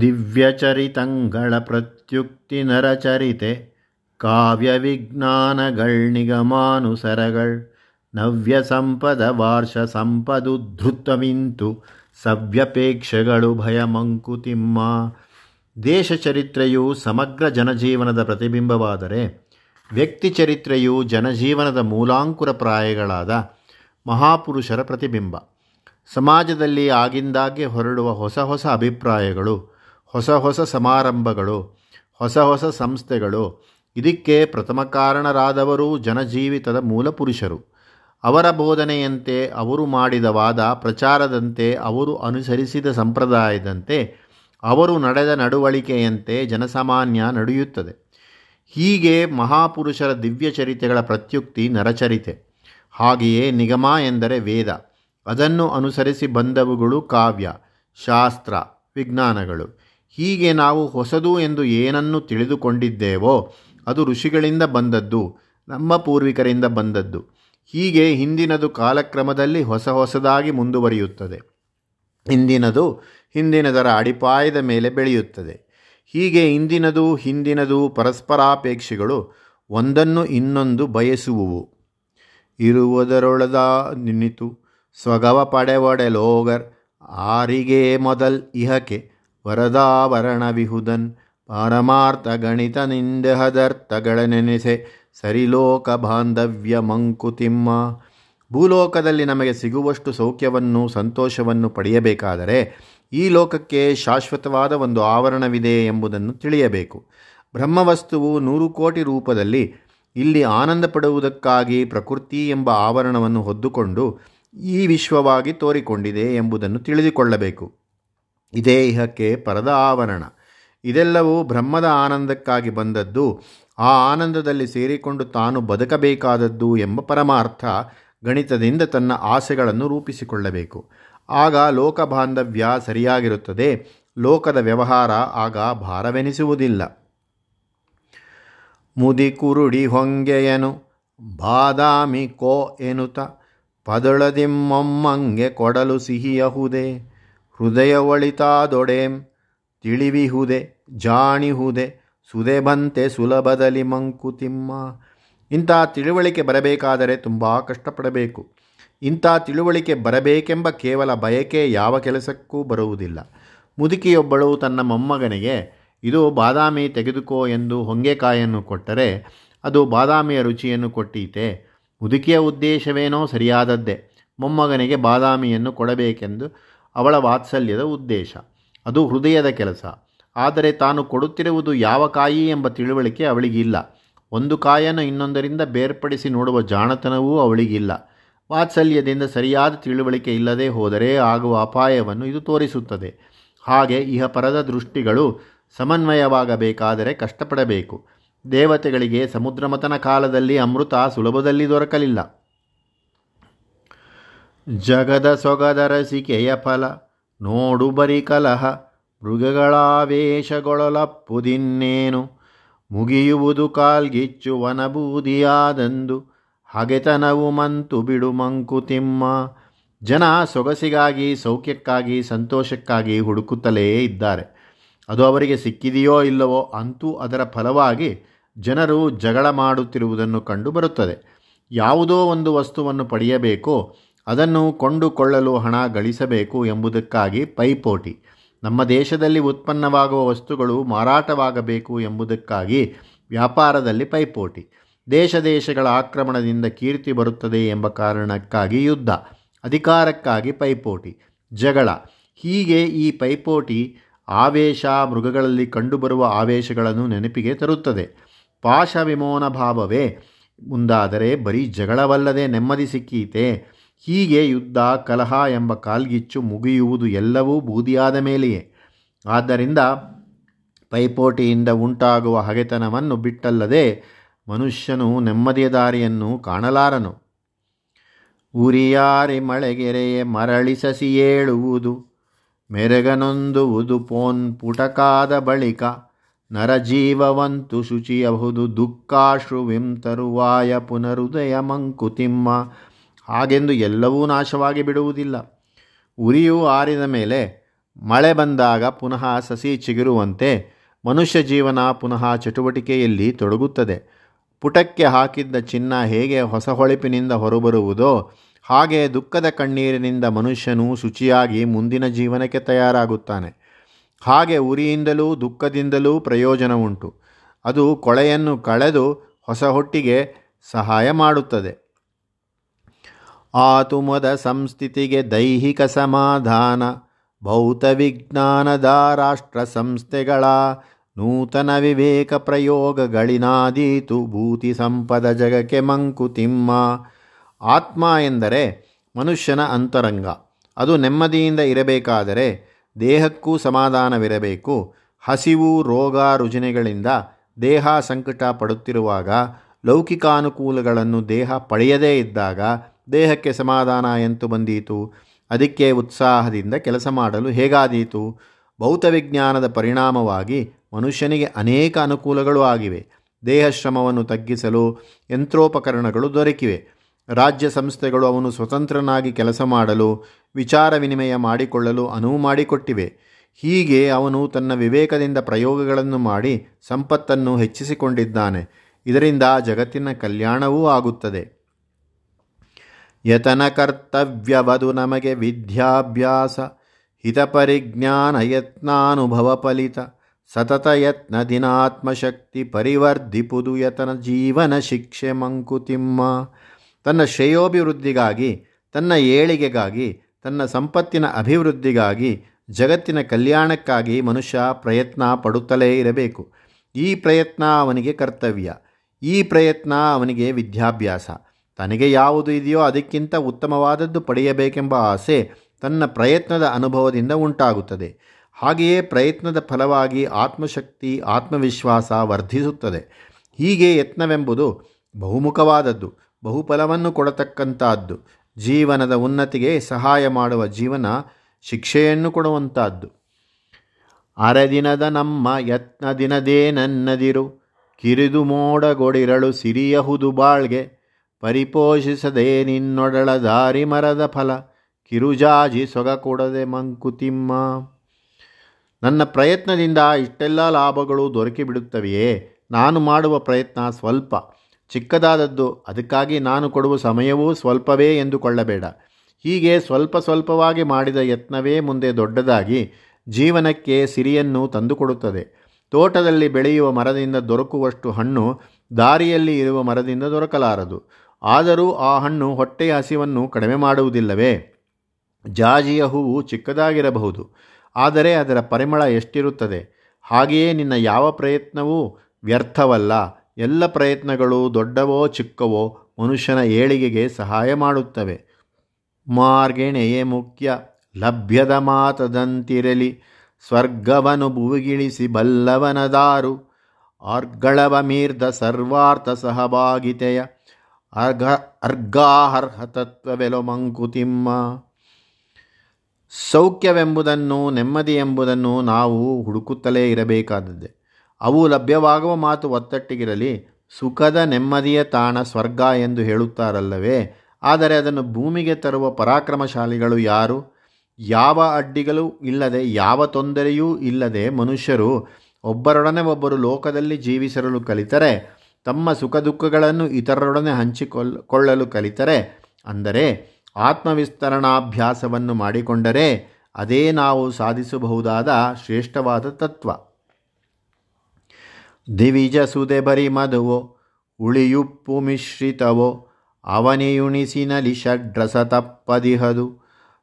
ದಿವ್ಯಚರಿತಂಗಳ ಪ್ರತ್ಯುಕ್ತಿ ನರಚರಿತೆ ಕಾವ್ಯವಿಜ್ಞಾನಗಳ್ ನಿಗಮಾನುಸರಗಳ್ ನವ್ಯ ಸಂಪದ ವಾರ್ಷ ಸಂಪದುದ್ಧೃತವಿಂತು ಸವ್ಯಪೇಕ್ಷೆಗಳು ಭಯ ಮಂಕುತಿಮ್ಮ ದೇಶ ಚರಿತ್ರೆಯು ಸಮಗ್ರ ಜನಜೀವನದ ಪ್ರತಿಬಿಂಬವಾದರೆ ವ್ಯಕ್ತಿ ಚರಿತ್ರೆಯು ಜನಜೀವನದ ಮೂಲಾಂಕುರ ಪ್ರಾಯಗಳಾದ ಮಹಾಪುರುಷರ ಪ್ರತಿಬಿಂಬ. ಸಮಾಜದಲ್ಲಿ ಆಗಿಂದಾಗ್ಗೆ ಹೊರಡುವ ಹೊಸ ಹೊಸ ಅಭಿಪ್ರಾಯಗಳು ಹೊಸ ಹೊಸ ಸಮಾರಂಭಗಳು, ಹೊಸ ಹೊಸ ಸಂಸ್ಥೆಗಳು. ಇದಕ್ಕೆ ಪ್ರಥಮ ಕಾರಣರಾದವರು ಜನಜೀವಿತದ ಮೂಲ ಪುರುಷರು. ಅವರ ಬೋಧನೆಯಂತೆ ಅವರು ಮಾಡಿದ ವಾದ ಪ್ರಚಾರದಂತೆ ಅವರು ಅನುಸರಿಸಿದ ಸಂಪ್ರದಾಯದಂತೆ ಅವರು ನಡೆದ ನಡವಳಿಕೆಯಂತೆ ಜನಸಾಮಾನ್ಯ ನಡೆಯುತ್ತದೆ. ಹೀಗೆ ಮಹಾಪುರುಷರ ದಿವ್ಯ ಚರಿತೆಗಳ ಪ್ರತ್ಯುಕ್ತಿ ನರಚರಿತೆ. ಹಾಗೆಯೇ ನಿಗಮ ಎಂದರೆ ವೇದ. ಅದನ್ನು ಅನುಸರಿಸಿ ಬಂದವುಗಳು ಕಾವ್ಯ, ಶಾಸ್ತ್ರ, ವಿಜ್ಞಾನಗಳು. ಹೀಗೆ ನಾವು ಹೊಸದು ಎಂದು ಏನನ್ನು ತಿಳಿದುಕೊಂಡಿದ್ದೇವೋ, ಅದು ಋಷಿಗಳಿಂದ ಬಂದದ್ದು, ನಮ್ಮ ಪೂರ್ವಿಕರಿಂದ ಬಂದದ್ದು. ಹೀಗೆ ಹಿಂದಿನದು ಕಾಲಕ್ರಮದಲ್ಲಿ ಹೊಸ ಹೊಸದಾಗಿ ಮುಂದುವರಿಯುತ್ತದೆ. ಹಿಂದಿನದು ಹಿಂದಿನದರ ಅಡಿಪಾಯದ ಮೇಲೆ ಬೆಳೆಯುತ್ತದೆ. ಹೀಗೆ ಇಂದಿನದು ಹಿಂದಿನದು ಪರಸ್ಪರಾಪೇಕ್ಷೆಗಳು ಒಂದನ್ನು ಇನ್ನೊಂದು ಬಯಸುವುವು. ಇರುವುದರೊಳದ ನಿನಿತು ಸ್ವಗವ ಪಡೆವಡೆ ಲೋಗರ್, ಆರಿಗೆ ಮೊದಲ್ ಇಹಕೆ ವರದಾವರಣವಿಹುದನ್ ಪಾರಮಾರ್ಥ ಗಣಿತ ನಿಂದೆಹದರ್ಥಗಳ ನೆನೆಸೆ ಸರಿಲೋಕ ಬಾಂಧವ್ಯ ಮಂಕುತಿಮ್ಮ ಭೂಲೋಕದಲ್ಲಿ ನಮಗೆ ಸಿಗುವಷ್ಟು ಸೌಖ್ಯವನ್ನು ಸಂತೋಷವನ್ನು ಪಡೆಯಬೇಕಾದರೆ ಈ ಲೋಕಕ್ಕೆ ಶಾಶ್ವತವಾದ ಒಂದು ಆವರಣವಿದೆ ಎಂಬುದನ್ನು ತಿಳಿಯಬೇಕು. ಬ್ರಹ್ಮವಸ್ತುವು ನೂರು ಕೋಟಿ ರೂಪದಲ್ಲಿ ಇಲ್ಲಿ ಆನಂದ ಪಡುವುದಕ್ಕಾಗಿ ಪ್ರಕೃತಿ ಎಂಬ ಆವರಣವನ್ನು ಹೊದ್ದುಕೊಂಡು ಈ ವಿಶ್ವವಾಗಿ ತೋರಿಕೊಂಡಿದೆ ಎಂಬುದನ್ನು ತಿಳಿದುಕೊಳ್ಳಬೇಕು. ಇದೇ ಇಹಕ್ಕೆ ಪರದ ಆವರಣ. ಇದೆಲ್ಲವೂ ಬ್ರಹ್ಮದ ಆನಂದಕ್ಕಾಗಿ ಬಂದದ್ದು. ಆ ಆನಂದದಲ್ಲಿ ಸೇರಿಕೊಂಡು ತಾನು ಬದುಕಬೇಕಾದದ್ದು ಎಂಬ ಪರಮಾರ್ಥ ಗಣಿತದಿಂದ ತನ್ನ ಆಸೆಗಳನ್ನು ರೂಪಿಸಿಕೊಳ್ಳಬೇಕು. ಆಗ ಲೋಕ ಬಾಂಧವ್ಯ ಸರಿಯಾಗಿರುತ್ತದೆ. ಲೋಕದ ವ್ಯವಹಾರ ಆಗ ಭಾರವೆನಿಸುವುದಿಲ್ಲ. ಮುದಿ ಕುರುಡಿ ಹೊಂಗೆಯನು, ಬಾದಾಮಿ ಕೋ ಎನುತ, ಪದಳದಿಮ್ಮೊಮ್ಮಂಗೆ ಕೊಡಲು ಸಿಹಿಯಹುದೆ. ಹೃದಯ ಒಳಿತಾದೊಡೆಂ ತಿಳಿವಿಹುದೆ, ಜಾಣಿಹುದೆ ಸುದೆ ಬಂತೆ ಸುಲಭದಲ್ಲಿ ಮಂಕುತಿಮ್ಮ. ಇಂಥ ತಿಳುವಳಿಕೆ ಬರಬೇಕಾದರೆ ತುಂಬ ಕಷ್ಟಪಡಬೇಕು. ಇಂಥ ತಿಳುವಳಿಕೆ ಬರಬೇಕೆಂಬ ಕೇವಲ ಬಯಕೆ ಯಾವ ಕೆಲಸಕ್ಕೂ ಬರುವುದಿಲ್ಲ. ಮುದುಕಿಯೊಬ್ಬಳು ತನ್ನ ಮೊಮ್ಮಗನಿಗೆ, ಇದು ಬಾದಾಮಿ ತೆಗೆದುಕೋ ಎಂದು ಹೊಂಗೆಕಾಯನ್ನು ಕೊಟ್ಟರೆ, ಅದು ಬಾದಾಮಿಯ ರುಚಿಯನ್ನು ಕೊಟ್ಟೀತೆ. ಮುದುಕಿಯ ಉದ್ದೇಶವೇನೋ ಸರಿಯಾದದ್ದೇ. ಮೊಮ್ಮಗನಿಗೆ ಬಾದಾಮಿಯನ್ನು ಕೊಡಬೇಕೆಂದು ಅವಳ ವಾತ್ಸಲ್ಯದ ಉದ್ದೇಶ. ಅದು ಹೃದಯದ ಕೆಲಸ. ಆದರೆ ತಾನು ಕೊಡುತ್ತಿರುವುದು ಯಾವ ಕಾಯಿ ಎಂಬ ತಿಳುವಳಿಕೆ ಅವಳಿಗಿಲ್ಲ. ಒಂದು ಕಾಯನ್ನು ಇನ್ನೊಂದರಿಂದ ಬೇರ್ಪಡಿಸಿ ನೋಡುವ ಜಾಣತನವೂ ಅವಳಿಗಿಲ್ಲ. ವಾತ್ಸಲ್ಯದಿಂದ ಸರಿಯಾದ ತಿಳುವಳಿಕೆ ಇಲ್ಲದೆ ಹೋದರೆ ಆಗುವ ಅಪಾಯವನ್ನು ಇದು ತೋರಿಸುತ್ತದೆ. ಹಾಗೆ ಇಹ ಪರದ ದೃಷ್ಟಿಗಳು ಸಮನ್ವಯವಾಗಬೇಕಾದರೆ ಕಷ್ಟಪಡಬೇಕು. ದೇವತೆಗಳಿಗೆ ಸಮುದ್ರಮತನ ಕಾಲದಲ್ಲಿ ಅಮೃತ ಸುಲಭದಲ್ಲಿ ದೊರಕಲಿಲ್ಲ. ಜಗದ ಸೊಗದ ರಸಿಕೆಯ ಫಲ ನೋಡು ಬರಿ ಕಲಹ ಮೃಗಗಳಾವೇಶಗೊಳಲಪ್ಪುದಿನ್ನೇನು ಮುಗಿಯುವುದು ಕಾಲ್ಗಿಚ್ಚು ವನಬೂದಿಯಾದಂದು ಹಗೆತನವು ಮಂತು ಬಿಡು ಮಂಕುತಿಮ್ಮ ಜನ ಸೊಗಸಿಗಾಗಿ, ಸೌಖ್ಯಕ್ಕಾಗಿ, ಸಂತೋಷಕ್ಕಾಗಿ ಹುಡುಕುತ್ತಲೇ ಇದ್ದಾರೆ. ಅದು ಅವರಿಗೆ ಸಿಕ್ಕಿದೆಯೋ ಇಲ್ಲವೋ ಅಂತೂ ಅದರ ಫಲವಾಗಿ ಜನರು ಜಗಳ ಮಾಡುತ್ತಿರುವುದನ್ನು ಕಂಡು ಬರುತ್ತದೆ. ಯಾವುದೋ ಒಂದು ವಸ್ತುವನ್ನು ಪಡೆಯಬೇಕೋ ಅದನ್ನು ಕೊಂಡುಕೊಳ್ಳಲು ಹಣ ಗಳಿಸಬೇಕು ಎಂಬುದಕ್ಕಾಗಿ ಪೈಪೋಟಿ. ನಮ್ಮ ದೇಶದಲ್ಲಿ ಉತ್ಪನ್ನವಾಗುವ ವಸ್ತುಗಳು ಮಾರಾಟವಾಗಬೇಕು ಎಂಬುದಕ್ಕಾಗಿ ವ್ಯಾಪಾರದಲ್ಲಿ ಪೈಪೋಟಿ. ದೇಶ ದೇಶಗಳ ಆಕ್ರಮಣದಿಂದ ಕೀರ್ತಿ ಬರುತ್ತದೆ ಎಂಬ ಕಾರಣಕ್ಕಾಗಿ ಯುದ್ಧ. ಅಧಿಕಾರಕ್ಕಾಗಿ ಪೈಪೋಟಿ. ಜಗಳ. ಹೀಗೆ ಈ ಪೈಪೋಟಿ ಆವೇಶ, ಮೃಗಗಳಲ್ಲಿ ಕಂಡುಬರುವ ಆವೇಶಗಳನ್ನು ನೆನಪಿಗೆ ತರುತ್ತದೆ. ಪಾಶ ವಿಮೋನ ಭಾವವೇ ಮುಂದಾದರೆ ಬರೀ ಜಗಳವಲ್ಲದೆ ನೆಮ್ಮದಿ ಸಿಕ್ಕೀತೆ. ಹೀಗೆ ಯುದ್ಧ, ಕಲಹ ಎಂಬ ಕಾಲ್ಗಿಚ್ಚು ಮುಗಿಯುವುದು ಎಲ್ಲವೂ ಬೂದಿಯಾದ ಮೇಲೆಯೇ. ಆದ್ದರಿಂದ ಪೈಪೋಟಿಯಿಂದ ಉಂಟಾಗುವ ಹಗೆತನವನ್ನು ಬಿಟ್ಟಲ್ಲದೆ ಮನುಷ್ಯನು ನೆಮ್ಮದಿಯ ದಾರಿಯನ್ನು ಕಾಣಲಾರನು. ಉರಿಯಾರಿ ಮಳೆಗೆರೆಯೇ ಮರಳಿ ಸಸಿ ಏಳುವುದು ಮೆರಗನೊಂದುವುದು ಪೋನ್ ಪುಟಕಾದ ಬಳಿಕ, ನರಜೀವವಂತು ಶುಚಿಯಬಹುದು ದುಃಖಾಶ್ರುವಿಂ ತರುವಾಯ ಪುನರುದಯ ಮಂಕುತಿಮ್ಮ ಹಾಗೆಂದು ಎಲ್ಲವೂ ನಾಶವಾಗಿ ಬಿಡುವುದಿಲ್ಲ. ಉರಿಯು ಆರಿದ ಮೇಲೆ ಮಳೆ ಬಂದಾಗ ಪುನಃ ಸಸಿ ಚಿಗುರುವಂತೆ ಮನುಷ್ಯ ಜೀವನ ಪುನಃ ಚಟುವಟಿಕೆಯಲ್ಲಿ ತೊಡಗುತ್ತದೆ. ಪುಟಕ್ಕೆ ಹಾಕಿದ್ದ ಚಿನ್ನ ಹೇಗೆ ಹೊಸ ಹೊಳಪಿನಿಂದ ಹೊರಬರುವುದೋ ಹಾಗೆ ದುಃಖದ ಕಣ್ಣೀರಿನಿಂದ ಮನುಷ್ಯನು ಶುಚಿಯಾಗಿ ಮುಂದಿನ ಜೀವನಕ್ಕೆ ತಯಾರಾಗುತ್ತಾನೆ. ಹಾಗೆ ಉರಿಯಿಂದಲೂ ದುಃಖದಿಂದಲೂ ಪ್ರಯೋಜನ ಉಂಟು. ಅದು ಕೊಳೆಯನ್ನು ಕಳೆದು ಹೊಸ ಹೊಟ್ಟಿಗೆ ಸಹಾಯ ಮಾಡುತ್ತದೆ. ಆತುಮದ ಸಂಸ್ಥಿತಿಗೆ ದೈಹಿಕ ಸಮಾಧಾನ ಭೌತವಿಜ್ಞಾನದ ರಾಷ್ಟ್ರ ಸಂಸ್ಥೆಗಳ ನೂತನ ವಿವೇಕ ಪ್ರಯೋಗಗಳಿನಾದೀತು ಭೂತಿ ಸಂಪದ ಜಗಕ್ಕೆ ಮಂಕುತಿಮ್ಮ ಆತ್ಮ ಎಂದರೆ ಮನುಷ್ಯನ ಅಂತರಂಗ. ಅದು ನೆಮ್ಮದಿಯಿಂದ ಇರಬೇಕಾದರೆ ದೇಹಕ್ಕೂ ಸಮಾಧಾನವಿರಬೇಕು. ಹಸಿವು, ರೋಗ, ರುಜಿನಗಳಿಂದ ದೇಹ ಸಂಕಟ ಪಡುತ್ತಿರುವಾಗ ಲೌಕಿಕಾನುಕೂಲಗಳನ್ನು ದೇಹ ಪಡೆಯದೇ ಇದ್ದಾಗ ದೇಹಕ್ಕೆ ಸಮಾಧಾನ ಎಂತು ಬಂದೀತು. ಅದಕ್ಕೆ ಉತ್ಸಾಹದಿಂದ ಕೆಲಸ ಮಾಡಲು ಹೇಗಾದೀತು? ಭೌತವಿಜ್ಞಾನದ ಪರಿಣಾಮವಾಗಿ ಮನುಷ್ಯನಿಗೆ ಅನೇಕ ಅನುಕೂಲಗಳು ಆಗಿವೆ. ದೇಹಶ್ರಮವನ್ನು ತಗ್ಗಿಸಲು ಯಂತ್ರೋಪಕರಣಗಳು ದೊರಕಿವೆ. ರಾಜ್ಯ ಸಂಸ್ಥೆಗಳು ಅವನು ಸ್ವತಂತ್ರನಾಗಿ ಕೆಲಸ ಮಾಡಲು, ವಿಚಾರ ವಿನಿಮಯ ಮಾಡಿಕೊಳ್ಳಲು ಅನುವು ಮಾಡಿಕೊಟ್ಟಿವೆ. ಹೀಗೆ ಅವನು ತನ್ನ ವಿವೇಕದಿಂದ ಪ್ರಯೋಗಗಳನ್ನು ಮಾಡಿ ಸಂಪತ್ತನ್ನು ಹೆಚ್ಚಿಸಿಕೊಂಡಿದ್ದಾನೆ. ಇದರಿಂದ ಜಗತ್ತಿನ ಕಲ್ಯಾಣವೂ ಆಗುತ್ತದೆ. ಯತನ ಕರ್ತವ್ಯವದು ನಮಗೆ ವಿದ್ಯಾಭ್ಯಾಸ ಹಿತಪರಿಜ್ಞಾನ ಯತ್ನಾನುಭವ ಫಲಿತ ಸತತ ಯತ್ನ ದಿನಾತ್ಮಶಕ್ತಿ ಪರಿವರ್ಧಿಪುದು ಯತನ ಜೀವನ ಶಿಕ್ಷೆ ಮಂಕುತಿಮ್ಮ. ತನ್ನ ಶ್ರೇಯೋಭಿವೃದ್ಧಿಗಾಗಿ, ತನ್ನ ಏಳಿಗೆಗಾಗಿ, ತನ್ನ ಸಂಪತ್ತಿನ ಅಭಿವೃದ್ಧಿಗಾಗಿ, ಜಗತ್ತಿನ ಕಲ್ಯಾಣಕ್ಕಾಗಿ ಮನುಷ್ಯ ಪ್ರಯತ್ನ ಪಡುತ್ತಲೇ ಇರಬೇಕು. ಈ ಪ್ರಯತ್ನ ಅವನಿಗೆ ಕರ್ತವ್ಯ. ಈ ಪ್ರಯತ್ನ ಅವನಿಗೆ ವಿದ್ಯಾಭ್ಯಾಸ. ತನಗೆ ಯಾವುದು ಇದೆಯೋ ಅದಕ್ಕಿಂತ ಉತ್ತಮವಾದದ್ದು ಪಡೆಯಬೇಕೆಂಬ ಆಸೆ ತನ್ನ ಪ್ರಯತ್ನದ ಅನುಭವದಿಂದ ಉಂಟಾಗುತ್ತದೆ. ಹಾಗೆಯೇ ಪ್ರಯತ್ನದ ಫಲವಾಗಿ ಆತ್ಮಶಕ್ತಿ, ಆತ್ಮವಿಶ್ವಾಸ ವರ್ಧಿಸುತ್ತದೆ. ಹೀಗೆ ಯತ್ನವೆಂಬುದು ಬಹುಮುಖವಾದದ್ದು, ಬಹುಫಲವನ್ನು ಕೊಡತಕ್ಕಂಥದ್ದು ಜೀವನದ ಉನ್ನತಿಗೆ ಸಹಾಯ ಮಾಡುವ ಜೀವನ ಶಿಕ್ಷೆಯನ್ನು ಕೊಡುವಂತಹದ್ದು ಅರೆದಿನದ ನಮ್ಮ ಯತ್ನ ದಿನದೇ ನನ್ನದಿರು, ಕಿರಿದು ಮೋಡಗೊಡಿರಳು ಸಿರಿಯಹುದು ಬಾಳ್ಗೆ ಪರಿಪೋಷಿಸದೆ ನಿನ್ನೊಡಳ ದಾರಿ ಮರದ ಫಲ. ಕಿರುಜಾಜಿ ಸೊಗ ಕೊಡದೆ ಮಂಕುತಿಮ್ಮ. ನನ್ನ ಪ್ರಯತ್ನದಿಂದ ಇಷ್ಟೆಲ್ಲ ಲಾಭಗಳು ದೊರಕಿಬಿಡುತ್ತವೆಯೇ? ನಾನು ಮಾಡುವ ಪ್ರಯತ್ನ ಸ್ವಲ್ಪ. ಚಿಕ್ಕದಾದದ್ದು, ಅದಕ್ಕಾಗಿ ನಾನು ಕೊಡುವ ಸಮಯವೂ ಸ್ವಲ್ಪವೇ ಎಂದುಕೊಳ್ಳಬೇಡ. ಹೀಗೆ ಸ್ವಲ್ಪ ಸ್ವಲ್ಪವಾಗಿ ಮಾಡಿದ ಯತ್ನವೇ ಮುಂದೆ ದೊಡ್ಡದಾಗಿ ಜೀವನಕ್ಕೆ ಸಿರಿಯನ್ನು ತಂದುಕೊಡುತ್ತದೆ. ತೋಟದಲ್ಲಿ ಬೆಳೆಯುವ ಮರದಿಂದ ದೊರಕುವಷ್ಟು ಹಣ್ಣು ದಾರಿಯಲ್ಲಿ ಇರುವ ಮರದಿಂದ ದೊರಕಲಾರದು. ಆದರೂ ಆ ಹಣ್ಣು ಹೊಟ್ಟೆಯ ಹಸಿವನ್ನು ಕಡಿಮೆ ಮಾಡುವುದಿಲ್ಲವೇ? ಜಾಜಿಯ ಹೂವು ಚಿಕ್ಕದಾಗಿರಬಹುದು, ಆದರೆ ಅದರ ಪರಿಮಳ ಎಷ್ಟಿರುತ್ತದೆ? ಹಾಗೆಯೇ ನಿನ್ನ ಯಾವ ಪ್ರಯತ್ನವೂ ವ್ಯರ್ಥವಲ್ಲ. ಎಲ್ಲ ಪ್ರಯತ್ನಗಳು ದೊಡ್ಡವೋ ಚಿಕ್ಕವೋ ಮನುಷ್ಯನ ಏಳಿಗೆಗೆ ಸಹಾಯ ಮಾಡುತ್ತವೆ. ಮಾರ್ಗೆಣೆಯೇ ಮುಖ್ಯ. ಲಭ್ಯದ ಮಾತದಂತಿರಲಿ. ಸ್ವರ್ಗವನು ಭುವಿಗಿಳಿಸಿ ಬಲ್ಲವನದಾರು. ಆರ್ಗಳವ ಮೀರ್ದ ಸರ್ವಾರ್ಥ ಸಹಭಾಗಿತೆಯ. ಅರ್ಘ ಅರ್ಗಾಹರ್ಹ ತತ್ವವೆಲೋ ಮಂಕುತಿಮ್ಮ. ಸೌಖ್ಯವೆಂಬುದನ್ನು, ನೆಮ್ಮದಿ ಎಂಬುದನ್ನು ನಾವು ಹುಡುಕುತ್ತಲೇ ಇರಬೇಕಾದದ್ದೇ. ಅವು ಲಭ್ಯವಾಗುವ ಮಾತು ಒತ್ತಟ್ಟಿಗಿರಲಿ, ಸುಖದ ನೆಮ್ಮದಿಯ ತಾಣ ಸ್ವರ್ಗ ಎಂದು ಹೇಳುತ್ತಾರಲ್ಲವೇ. ಆದರೆ ಅದನ್ನು ಭೂಮಿಗೆ ತರುವ ಪರಾಕ್ರಮಶಾಲಿಗಳು ಯಾರು? ಯಾವ ಅಡ್ಡಿಗಳು ಇಲ್ಲದೆ, ಯಾವ ತೊಂದರೆಯೂ ಇಲ್ಲದೆ ಮನುಷ್ಯರು ಒಬ್ಬರೊಡನೆ ಒಬ್ಬರು ಲೋಕದಲ್ಲಿ ಜೀವಿಸಲು ಕಲಿತರೆ ತಮ್ಮ ಸುಖ ದುಃಖಗಳನ್ನು ಇತರರೊಡನೆ ಹಂಚಿಕೊಳ್ಳಲು ಕಲಿತರೆ, ಅಂದರೆ ಆತ್ಮವಿಸ್ತರಣಾಭ್ಯಾಸವನ್ನು ಮಾಡಿಕೊಂಡರೆ ಅದೇ ನಾವು ಸಾಧಿಸಬಹುದಾದ ಶ್ರೇಷ್ಠವಾದ ತತ್ವ. ದಿವಿಜ ಸುದೆ ಬರಿ ಮಧುವೋ ಉಳಿಯುಪ್ಪು ಮಿಶ್ರಿತವೋ ಅವನಿಯುಣಿಸಿನಲಿ ಷಡ್ರಸ ತಪ್ಪದಿಹದು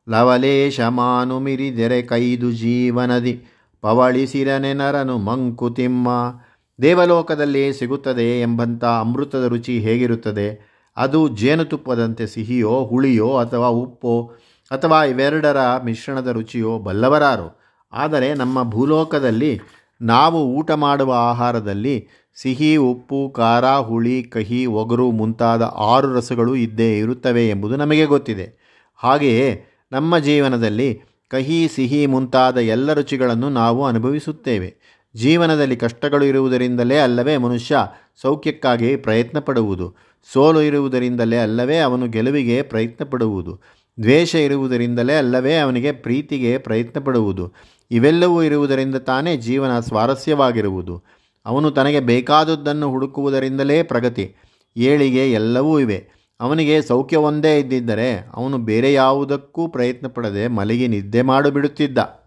ಲವಲೇಶ ಮಾನು ಮಿರಿದೆರೆ ಕೈದು ಜೀವನದಿ, ಪವಳಿಸಿರನೆ ನರನು ಮಂಕುತಿಮ್ಮ ದೇವಲೋಕದಲ್ಲಿ ಸಿಗುತ್ತದೆ ಎಂಬಂಥ ಅಮೃತದ ರುಚಿ ಹೇಗಿರುತ್ತದೆ? ಅದು ಜೇನುತುಪ್ಪದಂತೆ ಸಿಹಿಯೋ, ಹುಳಿಯೋ ಅಥವಾ ಉಪ್ಪೋ ಅಥವಾ ಇವೆರಡರ ಮಿಶ್ರಣದ ರುಚಿಯೋ ಬಲ್ಲವರಾರು. ಆದರೆ ನಮ್ಮ ಭೂಲೋಕದಲ್ಲಿ ನಾವು ಊಟ ಮಾಡುವ ಆಹಾರದಲ್ಲಿ ಸಿಹಿ, ಉಪ್ಪು, ಖಾರ, ಹುಳಿ, ಕಹಿ, ಒಗರು ಮುಂತಾದ ಆರು ರಸಗಳು ಇದ್ದೇ ಇರುತ್ತವೆ ಎಂಬುದು ನಮಗೆ ಗೊತ್ತಿದೆ. ಹಾಗೆಯೇ ನಮ್ಮ ಜೀವನದಲ್ಲಿ ಕಹಿ, ಸಿಹಿ ಮುಂತಾದ ಎಲ್ಲ ರುಚಿಗಳನ್ನು ನಾವು ಅನುಭವಿಸುತ್ತೇವೆ. ಜೀವನದಲ್ಲಿ ಕಷ್ಟಗಳು ಇರುವುದರಿಂದಲೇ ಅಲ್ಲವೇ ಮನುಷ್ಯ ಸೌಖ್ಯಕ್ಕಾಗಿ ಪ್ರಯತ್ನ ಪಡುವುದು ಸೋಲು ಇರುವುದರಿಂದಲೇ ಅಲ್ಲವೇ ಅವನು ಗೆಲುವಿಗೆ ಪ್ರಯತ್ನ ಪಡುವುದು ದ್ವೇಷ ಇರುವುದರಿಂದಲೇ ಅಲ್ಲವೇ ಅವನಿಗೆ ಪ್ರೀತಿಗೆ ಪ್ರಯತ್ನ ಪಡುವುದು ಇವೆಲ್ಲವೂ ಇರುವುದರಿಂದ ತಾನೇ ಜೀವನ ಸ್ವಾರಸ್ಯವಾಗಿರುವುದು. ಅವನು ತನಗೆ ಬೇಕಾದದ್ದನ್ನು ಹುಡುಕುವುದರಿಂದಲೇ ಪ್ರಗತಿ. ಏಳಿಗೆ ಎಲ್ಲವೂ ಇವೆ. ಅವನಿಗೆ ಸೌಖ್ಯವೊಂದೇ ಇದ್ದಿದ್ದರೆ ಅವನು ಬೇರೆ ಯಾವುದಕ್ಕೂ ಪ್ರಯತ್ನ ಪಡದೆ ಮಲಗಿ ನಿದ್ದೆ ಮಾಡಿಬಿಡುತ್ತಿದ್ದ.